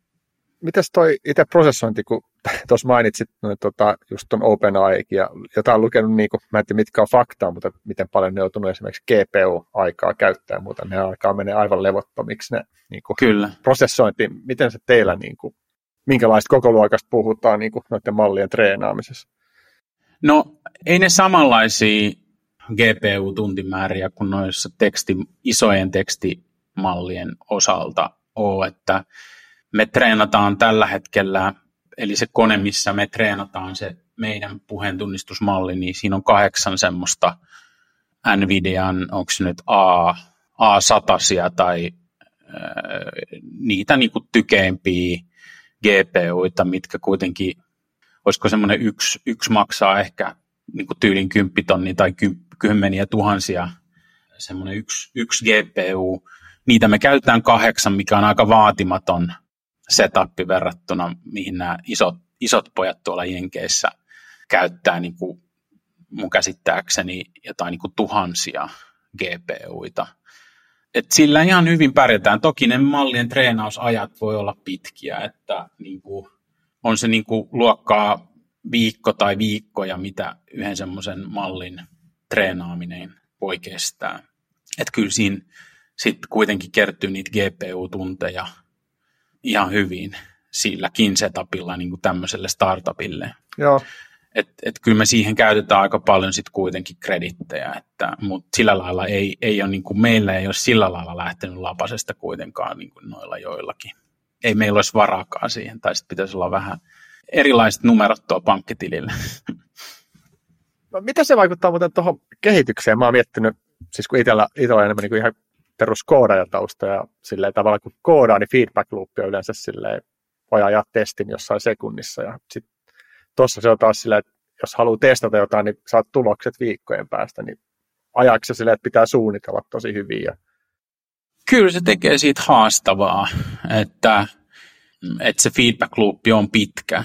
Mitäs toi itse prosessointi, kun tuossa mainitsit no, tota, just tuon OpenAI ja jotain lukenut, niin kuin, mä en tiedä mitkä on faktaa, mutta miten paljon ne on joutunut esimerkiksi GPU-aikaa käyttää, mutta ne aikaa menee aivan levottomiksi ne niin kuin, Kyllä. prosessointi. Miten se teillä, niin kuin, minkälaista koko luokasta puhutaan niin kuin, noiden mallien treenaamisessa? No ei ne samanlaisia GPU-tuntimääriä kuin noissa teksti, isojen tekstimallien osalta ole, että me treenataan tällä hetkellä, eli se kone, missä me treenataan se meidän puheentunnistusmalli, niin siinä on kahdeksan semmoista NVIDIAn, onko se nyt A, A100 tai äh, niitä niin kuin tykeimpiä GPUita, mitkä kuitenkin, olisiko semmoinen yksi, yksi maksaa ehkä niin kuin tyylin kymppitonni tai kymmeniä tuhansia, semmoinen yksi, yksi GPU, niitä me käytetään kahdeksan, mikä on aika vaatimaton setappi verrattuna, mihin nämä isot, isot pojat tuolla Jenkeissä käyttää niin kuin mun käsittääkseni jotain niin kuin tuhansia GPUita. Et sillä ihan hyvin pärjätään. Toki ne mallien treenausajat voi olla pitkiä, että niin kuin, on se niin kuin luokkaa viikko tai viikkoja, mitä yhden semmoisen mallin treenaaminen voi kestää. Että kyllä siinä sitten kuitenkin kertyy niitä GPU-tunteja ihan hyvin silläkin setupilla niin kuin tämmöiselle startupille. Joo. Et, et kyllä me siihen käytetään aika paljon sitten kuitenkin kredittejä, että, mutta sillä lailla ei, ei ole, niin kuin meillä ei ole sillä lailla lähtenyt lapasesta kuitenkaan niin kuin noilla joillakin. Ei meillä olisi varaakaan siihen, tai sitten pitäisi olla vähän erilaiset numerot tuo pankkitilille. No, mitä se vaikuttaa muuten tuohon kehitykseen? Mä oon miettinyt, siis kun itsellä, itsellä on enemmän niin kuin ihan peruskoodajatausta ja silleen tavallaan kun koodaa, niin feedback loop on yleensä silleen, voi ajaa testin jossain sekunnissa ja sitten tuossa se on taas silleen, että jos haluaa testata jotain, niin saat tulokset viikkojen päästä, niin ajaksi silleen, että pitää suunnitella tosi hyvin. Ja... Kyllä se tekee siitä haastavaa, että, että se feedback loop on pitkä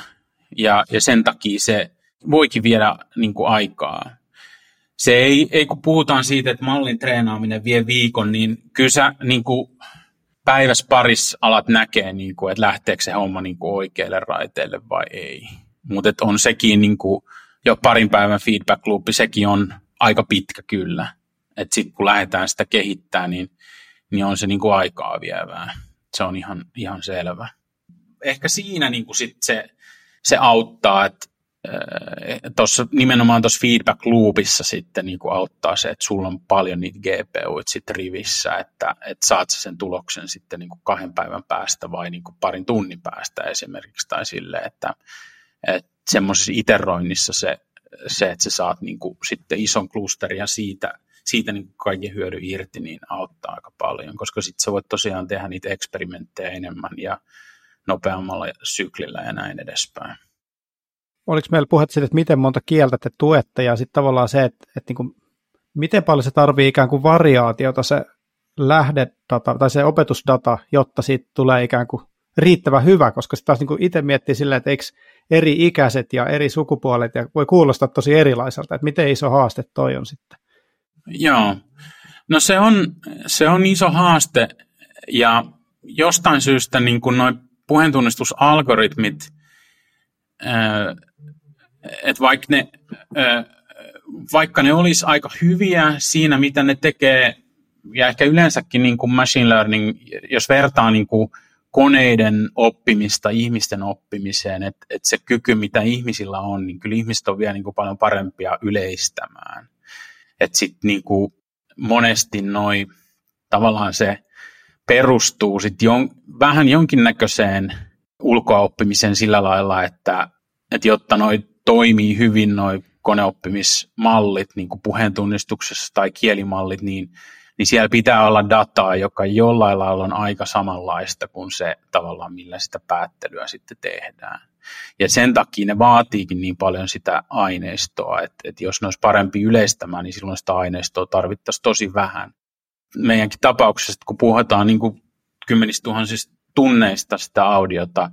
ja, ja sen takia se voikin viedä niin kuin aikaa se ei, ei, kun puhutaan siitä, että mallin treenaaminen vie viikon, niin kyllä sä niin kuin päivässä parissa alat näkee, niin kuin, että lähteekö se homma niin kuin oikealle raiteelle vai ei. Mutta on sekin niin kuin, jo parin päivän feedback loop, sekin on aika pitkä kyllä. Että sitten kun lähdetään sitä kehittämään, niin, niin on se niin kuin aikaa vievää. Se on ihan, ihan selvä. Ehkä siinä niin kuin sit se, se auttaa, että tuossa nimenomaan tuossa feedback loopissa sitten niin kuin auttaa se, että sulla on paljon niitä GPUit sitten rivissä, että, että saat sen tuloksen sitten niin kuin kahden päivän päästä vai niin kuin parin tunnin päästä esimerkiksi tai sille, että, että semmoisessa iteroinnissa se, se, että sä saat niin kuin sitten ison klusterin ja siitä, siitä niin kuin kaiken hyödy irti, niin auttaa aika paljon, koska sitten sä voit tosiaan tehdä niitä eksperimenttejä enemmän ja nopeammalla syklillä ja näin edespäin oliko meillä puhetta siitä, että miten monta kieltä te tuette ja sitten tavallaan se, että, että niin kuin, miten paljon se tarvii ikään kuin variaatiota se lähdedata tai se opetusdata, jotta siitä tulee ikään kuin riittävän hyvä, koska sitten taas niin itse miettii silleen, että eikö eri ikäiset ja eri sukupuolet ja voi kuulostaa tosi erilaiselta, että miten iso haaste toi on sitten. Joo, no se on, se on iso haaste ja jostain syystä niin kuin noin puheentunnistusalgoritmit, että vaikka ne, vaikka ne olisi aika hyviä siinä, mitä ne tekee, ja ehkä yleensäkin niin kuin machine learning, jos vertaa niin kuin koneiden oppimista ihmisten oppimiseen, että, että se kyky, mitä ihmisillä on, niin kyllä ihmiset on vielä niin kuin paljon parempia yleistämään. Että sitten niin kuin monesti noi, tavallaan se perustuu sitten jon, vähän jonkinnäköiseen ulkooppimiseen sillä lailla, että, että jotta noi toimii hyvin noin koneoppimismallit, niin kuin puheentunnistuksessa tai kielimallit, niin, niin siellä pitää olla dataa, joka jollain lailla on aika samanlaista kuin se tavallaan, millä sitä päättelyä sitten tehdään. Ja sen takia ne vaatiikin niin paljon sitä aineistoa, että, että jos ne olisi parempi yleistämään, niin silloin sitä aineistoa tarvittaisiin tosi vähän. Meidänkin tapauksessa, kun puhutaan niin kuin kymmenistä tuhansista tunneista sitä audiota,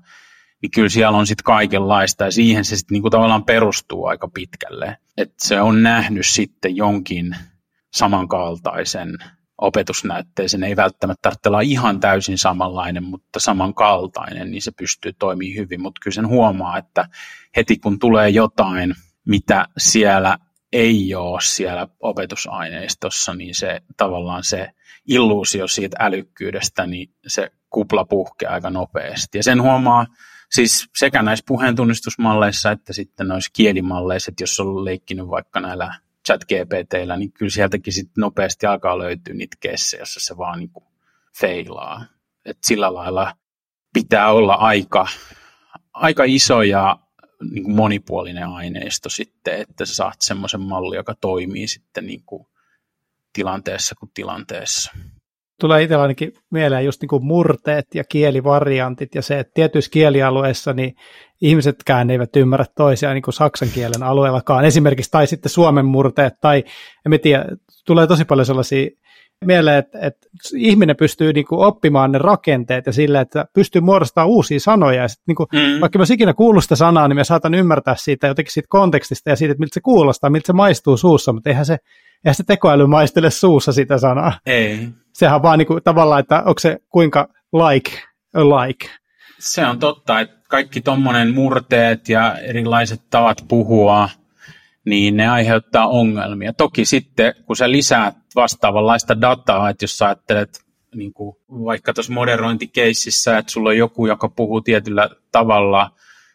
niin kyllä siellä on sitten kaikenlaista ja siihen se sitten niinku tavallaan perustuu aika pitkälle. Että se on nähnyt sitten jonkin samankaltaisen opetusnäytteeseen. Ei välttämättä tarvitse olla ihan täysin samanlainen, mutta samankaltainen, niin se pystyy toimimaan hyvin. Mutta kyllä sen huomaa, että heti kun tulee jotain, mitä siellä ei ole siellä opetusaineistossa, niin se tavallaan se illuusio siitä älykkyydestä, niin se kupla puhkeaa aika nopeasti. Ja sen huomaa siis sekä näissä puheentunnistusmalleissa että sitten noissa kielimalleissa, että jos on leikkinyt vaikka näillä chat GPTillä, niin kyllä sieltäkin sitten nopeasti alkaa löytyä niitä kessejä, jossa se vaan niin feilaa. Et sillä lailla pitää olla aika, aika iso ja niin kuin monipuolinen aineisto sitten, että sä saat semmoisen mallin, joka toimii sitten niin kuin tilanteessa kuin tilanteessa. Tulee itsellä ainakin mieleen just niin kuin murteet ja kielivariantit ja se, että tietyissä kielialueissa niin ihmisetkään eivät ymmärrä toisiaan niin kuin saksan kielen alueellakaan esimerkiksi, tai sitten suomen murteet, tai en tiedä, tulee tosi paljon sellaisia mieleen, että, että ihminen pystyy niin kuin oppimaan ne rakenteet ja sillä, että pystyy muodostamaan uusia sanoja. Ja sit, niin kuin, mm. Vaikka mä ikinä kuullut sitä sanaa, niin mä saatan ymmärtää siitä jotenkin siitä kontekstista ja siitä, että miltä se kuulostaa, miltä se maistuu suussa, mutta eihän se, eihän se tekoäly maistele suussa sitä sanaa. Ei. Sehän vaan niin kuin, tavallaan, että onko se kuinka like, like. Se on totta, että kaikki tuommoinen murteet ja erilaiset tavat puhua, niin ne aiheuttaa ongelmia. Toki sitten, kun sä lisäät vastaavanlaista dataa, että jos sä ajattelet niin kuin vaikka tuossa moderointikeississä, että sulla on joku, joka puhuu tietyllä tavalla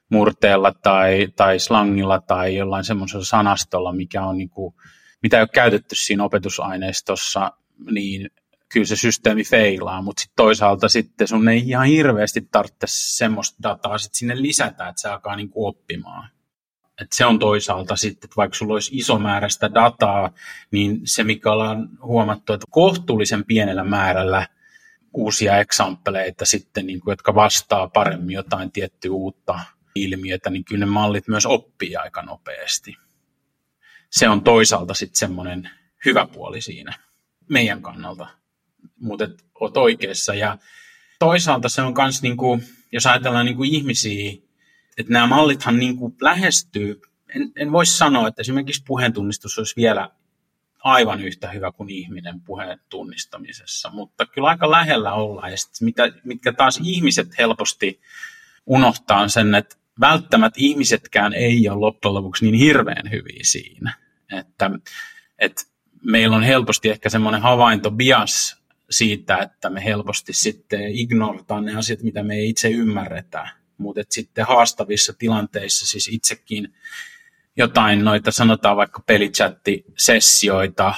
murteella tai, tai slangilla tai jollain semmoisella sanastolla, mikä on niin kuin, mitä ei ole käytetty siinä opetusaineistossa, niin kyllä se systeemi feilaa, mutta sitten toisaalta sitten sun ei ihan hirveästi tarvitse semmoista dataa sit sinne lisätä, että se alkaa niin kuin oppimaan. Et se on toisaalta sitten, että vaikka sulla olisi iso määrä sitä dataa, niin se mikä ollaan huomattu, että kohtuullisen pienellä määrällä uusia eksamppeleita sitten, niin kuin, jotka vastaa paremmin jotain tiettyä uutta ilmiötä, niin kyllä ne mallit myös oppii aika nopeasti. Se on toisaalta sitten semmoinen hyvä puoli siinä meidän kannalta, mutta oot oikeassa. Ja toisaalta se on myös, niin kuin, jos ajatellaan niin kuin ihmisiä, että nämä mallithan niin kuin lähestyy, en, en voisi sanoa, että esimerkiksi puheentunnistus olisi vielä aivan yhtä hyvä kuin ihminen puheen tunnistamisessa, mutta kyllä aika lähellä ollaan. Ja sit mitä, mitkä taas ihmiset helposti unohtaa sen, että välttämättä ihmisetkään ei ole loppujen lopuksi niin hirveän hyviä siinä. Että, että meillä on helposti ehkä semmoinen havainto bias siitä, että me helposti sitten ignorataan ne asiat, mitä me ei itse ymmärretä mutta sitten haastavissa tilanteissa siis itsekin jotain noita sanotaan vaikka pelichatti-sessioita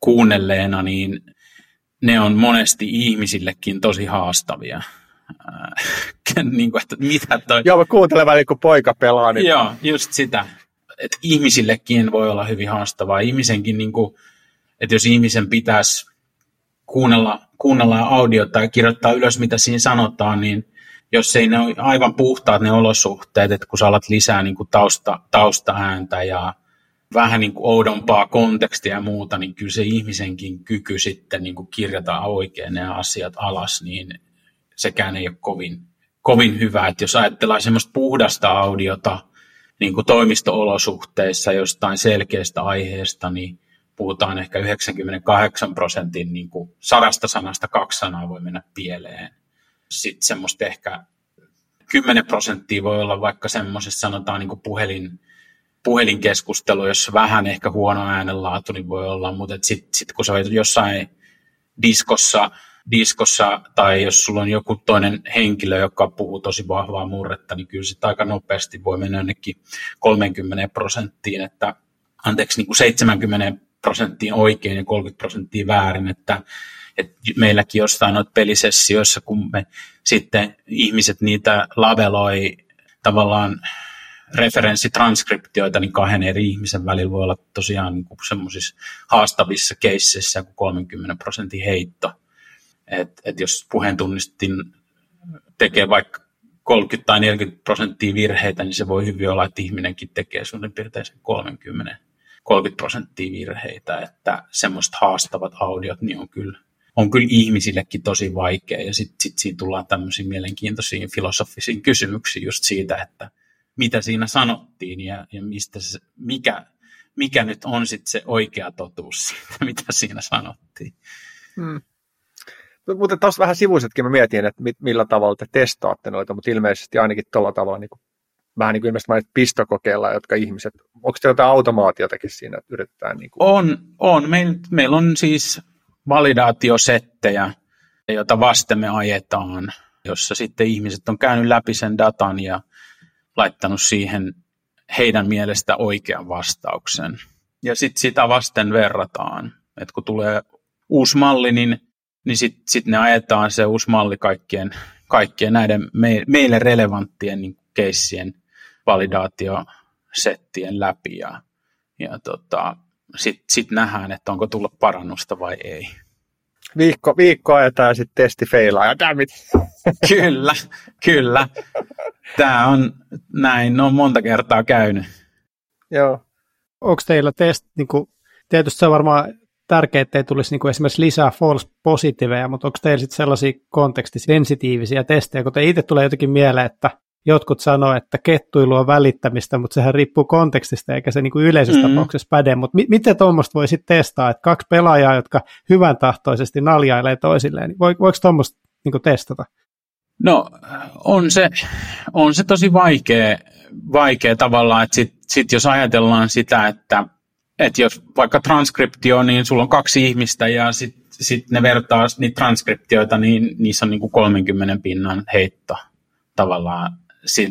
kuunnelleena, niin ne on monesti ihmisillekin tosi haastavia. niin kuin, että mitä toi... Joo, mä kuuntelen välillä, kun poika pelaa. Niin... Joo, just sitä. Että ihmisillekin voi olla hyvin haastavaa. Ihmisenkin, niin kuin, että jos ihmisen pitäisi kuunnella, kuunnella audiota ja kirjoittaa ylös, mitä siinä sanotaan, niin jos ei ne ole aivan puhtaat ne olosuhteet, että kun sä alat lisää niin kuin tausta, taustaääntä ja vähän niin kuin oudompaa kontekstia ja muuta, niin kyllä se ihmisenkin kyky sitten niin kuin kirjata oikein ne asiat alas, niin sekään ei ole kovin, kovin hyvä. Että jos ajatellaan semmoista puhdasta audiota niin kuin toimisto-olosuhteissa jostain selkeästä aiheesta, niin puhutaan ehkä 98 prosentin niin kuin sadasta sanasta kaksi sanaa voi mennä pieleen. Sitten semmoista ehkä 10 prosenttia voi olla vaikka semmoisessa sanotaan niin puhelin, puhelinkeskustelu, jos vähän ehkä huono äänenlaatu, niin voi olla, mutta sitten sit kun sä olet jossain diskossa, diskossa tai jos sulla on joku toinen henkilö, joka puhuu tosi vahvaa murretta, niin kyllä sitten aika nopeasti voi mennä jonnekin 30 prosenttiin, että anteeksi, niin kuin 70 prosenttiin oikein ja 30 prosenttia väärin, että et meilläkin jostain noita pelisessioissa, kun me sitten ihmiset niitä labeloi tavallaan referenssitranskriptioita, niin kahden eri ihmisen välillä voi olla tosiaan niin semmoisissa haastavissa keisseissä kuin 30 prosentin heitto. Et, et jos puheentunnistin tekee vaikka 30 tai 40 prosenttia virheitä, niin se voi hyvin olla, että ihminenkin tekee suurin piirtein 30, 30 prosenttia virheitä, että semmoiset haastavat audiot niin on kyllä on kyllä ihmisillekin tosi vaikea. Ja sitten sit siinä tullaan tämmöisiin mielenkiintoisiin filosofisiin kysymyksiin just siitä, että mitä siinä sanottiin ja, ja mistä se, mikä, mikä nyt on sitten se oikea totuus siitä, mitä siinä sanottiin. Hmm. Mutta tuossa vähän sivuisetkin mä mietin, että millä tavalla te testaatte noita, mutta ilmeisesti ainakin tuolla tavalla niin vähän niin kuin ilmeisesti pistokokeilla, jotka ihmiset, onko te jotain automaatiotakin siinä, että yritetään? Niin kuin... On, on. Meillä meil on siis validaatiosettejä, joita vasten me ajetaan, jossa sitten ihmiset on käynyt läpi sen datan ja laittanut siihen heidän mielestä oikean vastauksen. Ja sitten sitä vasten verrataan. että kun tulee uusi malli, niin, niin sitten sit ne ajetaan se uusi malli kaikkien, kaikkien näiden me, meille relevanttien niin keissien validaatiosettien läpi. Ja, ja tota, sitten sit nähdään, että onko tullut parannusta vai ei. Viikko, viikko ajetaan ja sitten testi feilaa ja damit. kyllä, kyllä. Tämä on näin, on monta kertaa käynyt. Joo. Onko teillä test, niin kuin, tietysti se on varmaan tärkeää, että ei tulisi niin kuin esimerkiksi lisää false positiiveja, mutta onko teillä sitten sellaisia kontekstisensitiivisiä testejä, kun te itse tulee jotenkin mieleen, että jotkut sanoo, että kettuilu on välittämistä, mutta sehän riippuu kontekstista eikä se niin kuin yleisessä mm-hmm. tapauksessa päde. Mutta mi- miten tuommoista voi sitten testaa, että kaksi pelaajaa, jotka hyvän tahtoisesti naljailee toisilleen, niin voiko tuommoista niin testata? No on se, on se tosi vaikea, vaikea tavallaan, että sit, sit jos ajatellaan sitä, että, että jos vaikka transkriptio, niin sulla on kaksi ihmistä ja sitten sit ne vertaa niitä transkriptioita, niin niissä on niin kuin 30 pinnan heitto tavallaan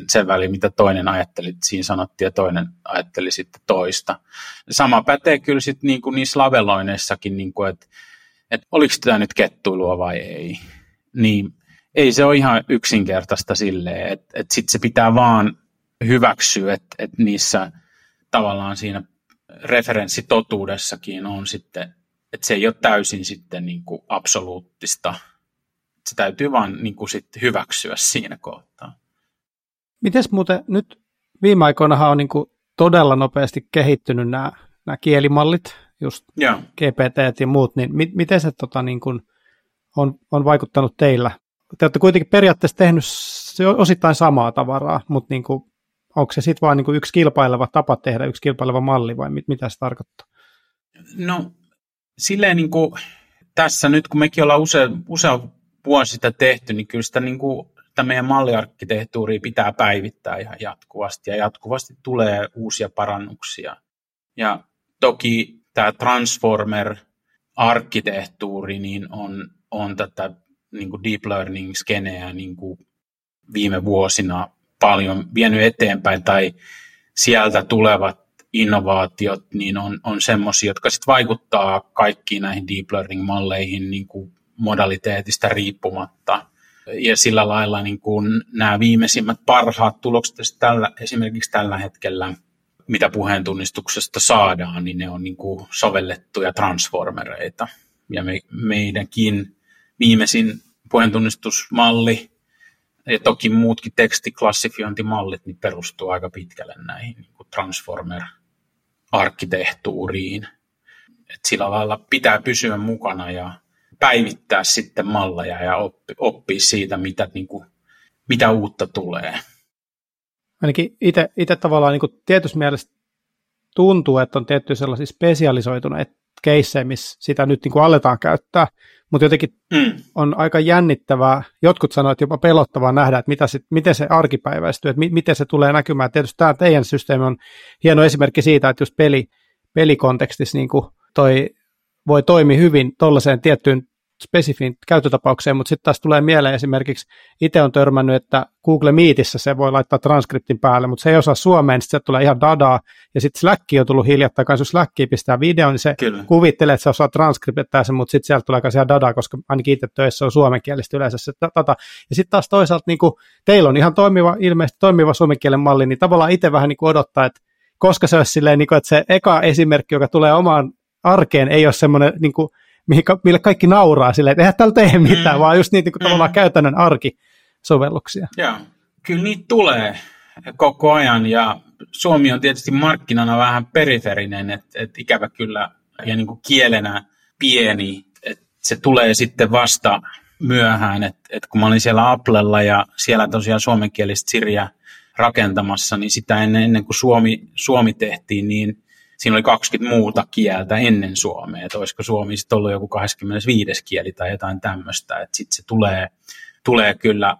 sen väliin, mitä toinen ajatteli, siinä sanottiin ja toinen ajatteli sitten toista. Sama pätee kyllä sitten niin kuin niissä laveloineissakin, niin kuin, että, että oliko tämä nyt kettuilua vai ei. Niin ei se ole ihan yksinkertaista silleen, että, että sitten se pitää vaan hyväksyä, että, että niissä tavallaan siinä referenssitotuudessakin on sitten, että se ei ole täysin sitten niin kuin absoluuttista. Se täytyy vaan niin kuin sitten hyväksyä siinä kohtaa. Mites muuten nyt viime aikoina on niin kuin todella nopeasti kehittynyt nämä, nämä kielimallit, just yeah. GPT ja muut, niin mi- miten se tota, niin kuin on, on vaikuttanut teillä? Te olette kuitenkin periaatteessa tehnyt osittain samaa tavaraa, mutta niin kuin, onko se sitten vain niin yksi kilpaileva tapa tehdä, yksi kilpaileva malli vai mit, mitä se tarkoittaa? No silleen niin kuin tässä nyt, kun mekin ollaan usea, usea vuosi sitä tehty, niin kyllä sitä niin kuin että meidän malliarkkitehtuuria pitää päivittää ihan jatkuvasti ja jatkuvasti tulee uusia parannuksia. Ja toki tämä Transformer-arkkitehtuuri niin on, on tätä niin kuin deep learning-skeneä niin kuin viime vuosina paljon vienyt eteenpäin tai sieltä tulevat innovaatiot niin on, on semmoisia, jotka sitten vaikuttaa kaikkiin näihin deep learning-malleihin niin kuin modaliteetista riippumatta ja sillä lailla niin kuin nämä viimeisimmät parhaat tulokset tällä, esimerkiksi tällä hetkellä, mitä puheentunnistuksesta saadaan, niin ne on niin kuin sovellettuja transformereita. Ja me, meidänkin viimeisin puheentunnistusmalli ja toki muutkin tekstiklassifiointimallit niin perustuu aika pitkälle näihin niin kuin transformer-arkkitehtuuriin. Et sillä lailla pitää pysyä mukana ja päivittää sitten malleja ja oppi, oppia siitä, mitä, niin kuin, mitä uutta tulee. Ainakin itse tavallaan niin tietyssä mielessä tuntuu, että on tietty sellaisia spesialisoituneita keissejä, missä sitä nyt niin kuin aletaan käyttää, mutta jotenkin mm. on aika jännittävää, jotkut sanoivat, että jopa pelottavaa nähdä, että mitä se, miten se arkipäiväistyy, että mi, miten se tulee näkymään. Tietysti tämä teidän systeemi on hieno esimerkki siitä, että just peli, pelikontekstissa niin kuin toi voi toimia hyvin tuollaiseen tiettyyn spesifiin käyttötapaukseen, mutta sitten taas tulee mieleen esimerkiksi, itse on törmännyt, että Google Meetissä se voi laittaa transkriptin päälle, mutta se ei osaa suomeen, niin sitten tulee ihan dadaa, ja sitten Slack on tullut hiljattain, jos Slackiin pistää video, niin se Kyllä. kuvittelee, että se osaa transkriptää sen, mutta sitten sieltä tulee ihan dadaa, koska ainakin itse töissä on suomenkielistä yleensä se data. Ja sitten taas toisaalta niin kuin, teillä on ihan toimiva, ilmeisesti toimiva suomenkielen malli, niin tavallaan itse vähän niin kuin odottaa, että koska se olisi silleen, niin kuin, että se eka esimerkki, joka tulee omaan arkeen, ei ole semmoinen niin kuin, mihin, mille kaikki nauraa silleen, että eihän täällä tee mitään, mm. vaan just niitä niin mm. tavallaan käytännön arkisovelluksia. Joo, kyllä niitä tulee koko ajan ja Suomi on tietysti markkinana vähän periferinen, että, että ikävä kyllä ja niin kuin kielenä pieni, että se tulee sitten vasta myöhään, että, että kun mä olin siellä Applella ja siellä tosiaan suomenkielistä Siriä rakentamassa, niin sitä ennen, ennen kuin Suomi, Suomi tehtiin, niin siinä oli 20 muuta kieltä ennen suomea, että olisiko suomi sitten ollut joku 25 kieli tai jotain tämmöistä, että sitten se tulee, tulee kyllä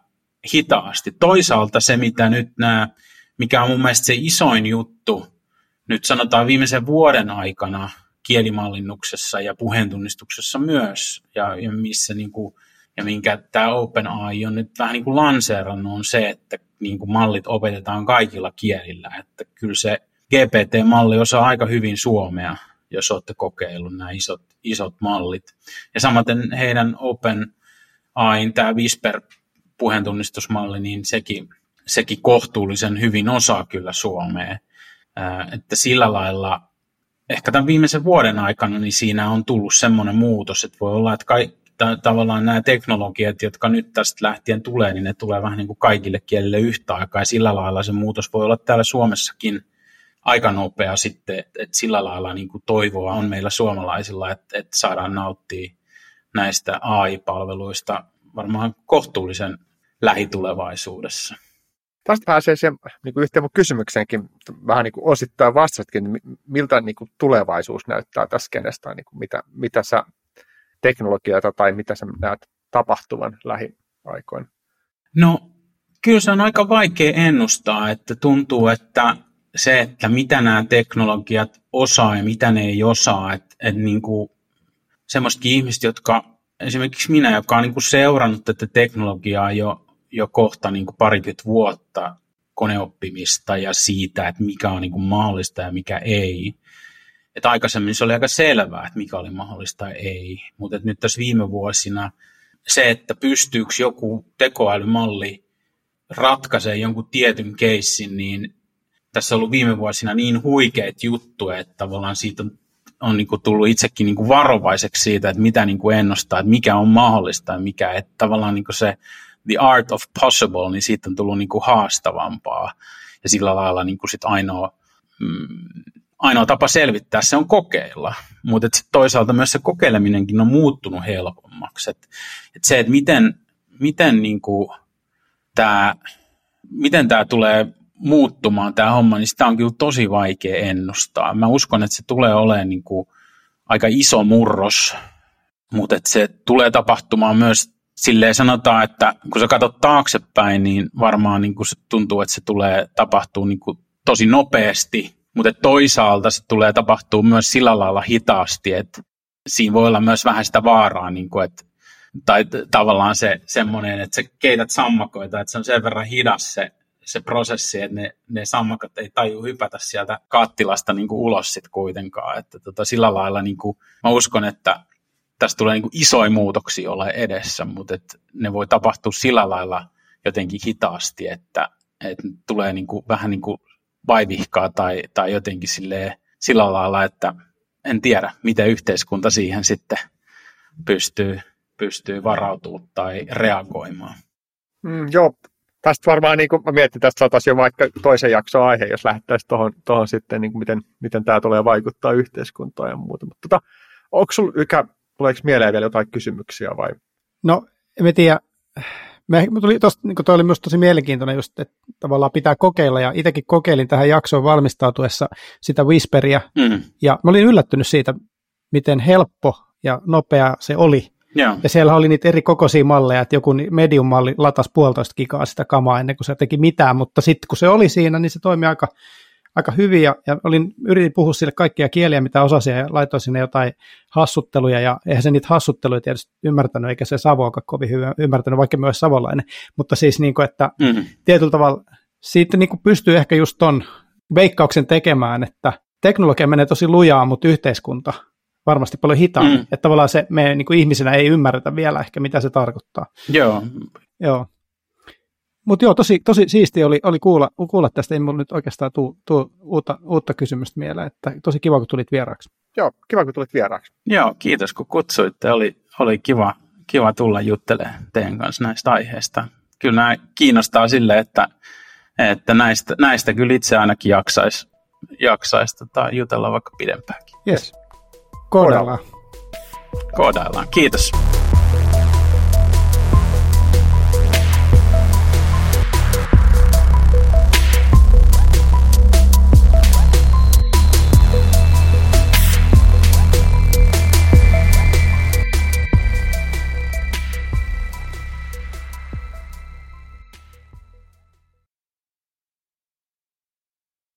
hitaasti. Toisaalta se, mitä nyt nämä, mikä on mun mielestä se isoin juttu, nyt sanotaan viimeisen vuoden aikana kielimallinnuksessa ja puheentunnistuksessa myös, ja, ja missä niin kuin, ja minkä tämä OpenAI on nyt vähän niin kuin lanseerannut, on se, että niin kuin mallit opetetaan kaikilla kielillä. Että kyllä se GPT-malli osaa aika hyvin suomea, jos olette kokeillut nämä isot, isot mallit. Ja samaten heidän OpenAIin tämä Whisper puheentunnistusmalli, niin sekin, sekin kohtuullisen hyvin osaa kyllä suomea. että sillä lailla ehkä tämän viimeisen vuoden aikana niin siinä on tullut semmoinen muutos, että voi olla, että kai, ta- tavallaan nämä teknologiat, jotka nyt tästä lähtien tulee, niin ne tulee vähän niin kuin kaikille kielille yhtä aikaa, ja sillä lailla se muutos voi olla täällä Suomessakin aika nopea sitten, että, että sillä lailla niin kuin toivoa on meillä suomalaisilla, että, että saadaan nauttia näistä AI-palveluista varmaan kohtuullisen lähitulevaisuudessa. Tästä pääsee siihen niin kuin yhteen mun kysymykseenkin, vähän niin kuin osittain vastatkin, niin miltä niin kuin tulevaisuus näyttää tässä kenestä, niin kuin mitä, mitä sä teknologioita tai mitä sä näet tapahtuvan lähiaikoina? No kyllä se on aika vaikea ennustaa, että tuntuu, että se, että mitä nämä teknologiat osaa ja mitä ne ei osaa, että, että niin semmoisetkin ihmiset, jotka esimerkiksi minä, joka on niin seurannut tätä teknologiaa jo, jo kohta niin parikymmentä vuotta koneoppimista ja siitä, että mikä on niin mahdollista ja mikä ei, että aikaisemmin se oli aika selvää, että mikä oli mahdollista ja ei. Mutta nyt tässä viime vuosina se, että pystyykö joku tekoälymalli ratkaisee jonkun tietyn keissin, niin tässä on ollut viime vuosina niin huikeat juttuja, että tavallaan siitä on, on niin kuin tullut itsekin niin kuin varovaiseksi siitä, että mitä niin kuin ennustaa, että mikä on mahdollista ja mikä, että tavallaan niin kuin se the art of possible, niin siitä on tullut niin kuin haastavampaa. Ja sillä lailla niin kuin sit ainoa mm, ainoa tapa selvittää se on kokeilla, mutta toisaalta myös se kokeileminenkin on muuttunut helpommaksi. Et, et se, että miten, miten niin tämä miten tämä tulee muuttumaan tämä homma, niin sitä on kyllä tosi vaikea ennustaa. Mä uskon, että se tulee olemaan niin kuin aika iso murros, mutta että se tulee tapahtumaan myös silleen sanotaan, että kun sä katsot taaksepäin, niin varmaan niin kuin se tuntuu, että se tulee tapahtuu niin kuin tosi nopeasti, mutta toisaalta se tulee tapahtuu myös sillä lailla hitaasti, että siinä voi olla myös vähän sitä vaaraa, niin kuin, että, tai tavallaan se semmoinen, että sä keität sammakoita, että se on sen verran hidas se, se prosessi, että ne, ne sammakot ei taju hypätä sieltä kattilasta niin kuin ulos sit kuitenkaan. Että tota, sillä lailla niin kuin, mä uskon, että tässä tulee niin isoja muutoksia olla edessä, mutta et ne voi tapahtua sillä lailla jotenkin hitaasti, että, että tulee niin kuin, vähän niin kuin vaivihkaa tai, tai jotenkin sille, sillä lailla, että en tiedä, miten yhteiskunta siihen sitten pystyy, pystyy varautumaan tai reagoimaan. Mm, joo, tästä varmaan, niin kuin mä mietin, tästä saataisiin jo vaikka toisen jakson aihe, jos lähdettäisiin tuohon, tuohon sitten, niin kuin miten, miten tämä tulee vaikuttaa yhteiskuntaan ja muuta. Mutta tota, onko sinulla, Ykä, tuleeko mieleen vielä jotain kysymyksiä vai? No, en tiedä, me, tuli tosta, niin toi oli myös tosi mielenkiintoinen just, että tavallaan pitää kokeilla, ja itsekin kokeilin tähän jaksoon valmistautuessa sitä Whisperia, mm. ja mä olin yllättynyt siitä, miten helppo ja nopea se oli. Yeah. Ja siellä oli niitä eri kokoisia malleja, että joku medium-malli latasi puolitoista gigaa sitä kamaa ennen kuin se teki mitään, mutta sitten kun se oli siinä, niin se toimi aika aika hyvin ja, ja olin, yritin puhua sille kaikkia kieliä, mitä osasin ja laitoin sinne jotain hassutteluja ja eihän se niitä hassutteluja tietysti ymmärtänyt, eikä se Savoakaan kovin hyvin ymmärtänyt, vaikka myös savolainen, mutta siis niin kuin, että mm-hmm. tietyllä tavalla siitä niin kuin pystyy ehkä just ton veikkauksen tekemään, että teknologia menee tosi lujaa, mutta yhteiskunta varmasti paljon hitaammin. Mm. Että tavallaan se me niin kuin ihmisenä ei ymmärretä vielä ehkä, mitä se tarkoittaa. Joo. Joo. Mutta joo, tosi, tosi siisti oli, oli kuulla, kuulla tästä. Ei mulla nyt oikeastaan tuu, tuu uutta, uutta kysymystä mieleen. Että tosi kiva, kun tulit vieraaksi. Joo, kiva, kun tulit vieraaksi. Joo, kiitos kun kutsuitte. Oli, oli kiva, kiva tulla juttelemaan teidän kanssa näistä aiheista. Kyllä nämä kiinnostaa sille, että, että näistä, näistä kyllä itse ainakin jaksaisi jaksais, tota, jutella vaikka pidempäänkin. Yes. Koodaillaan. Koodaillaan. Kiitos.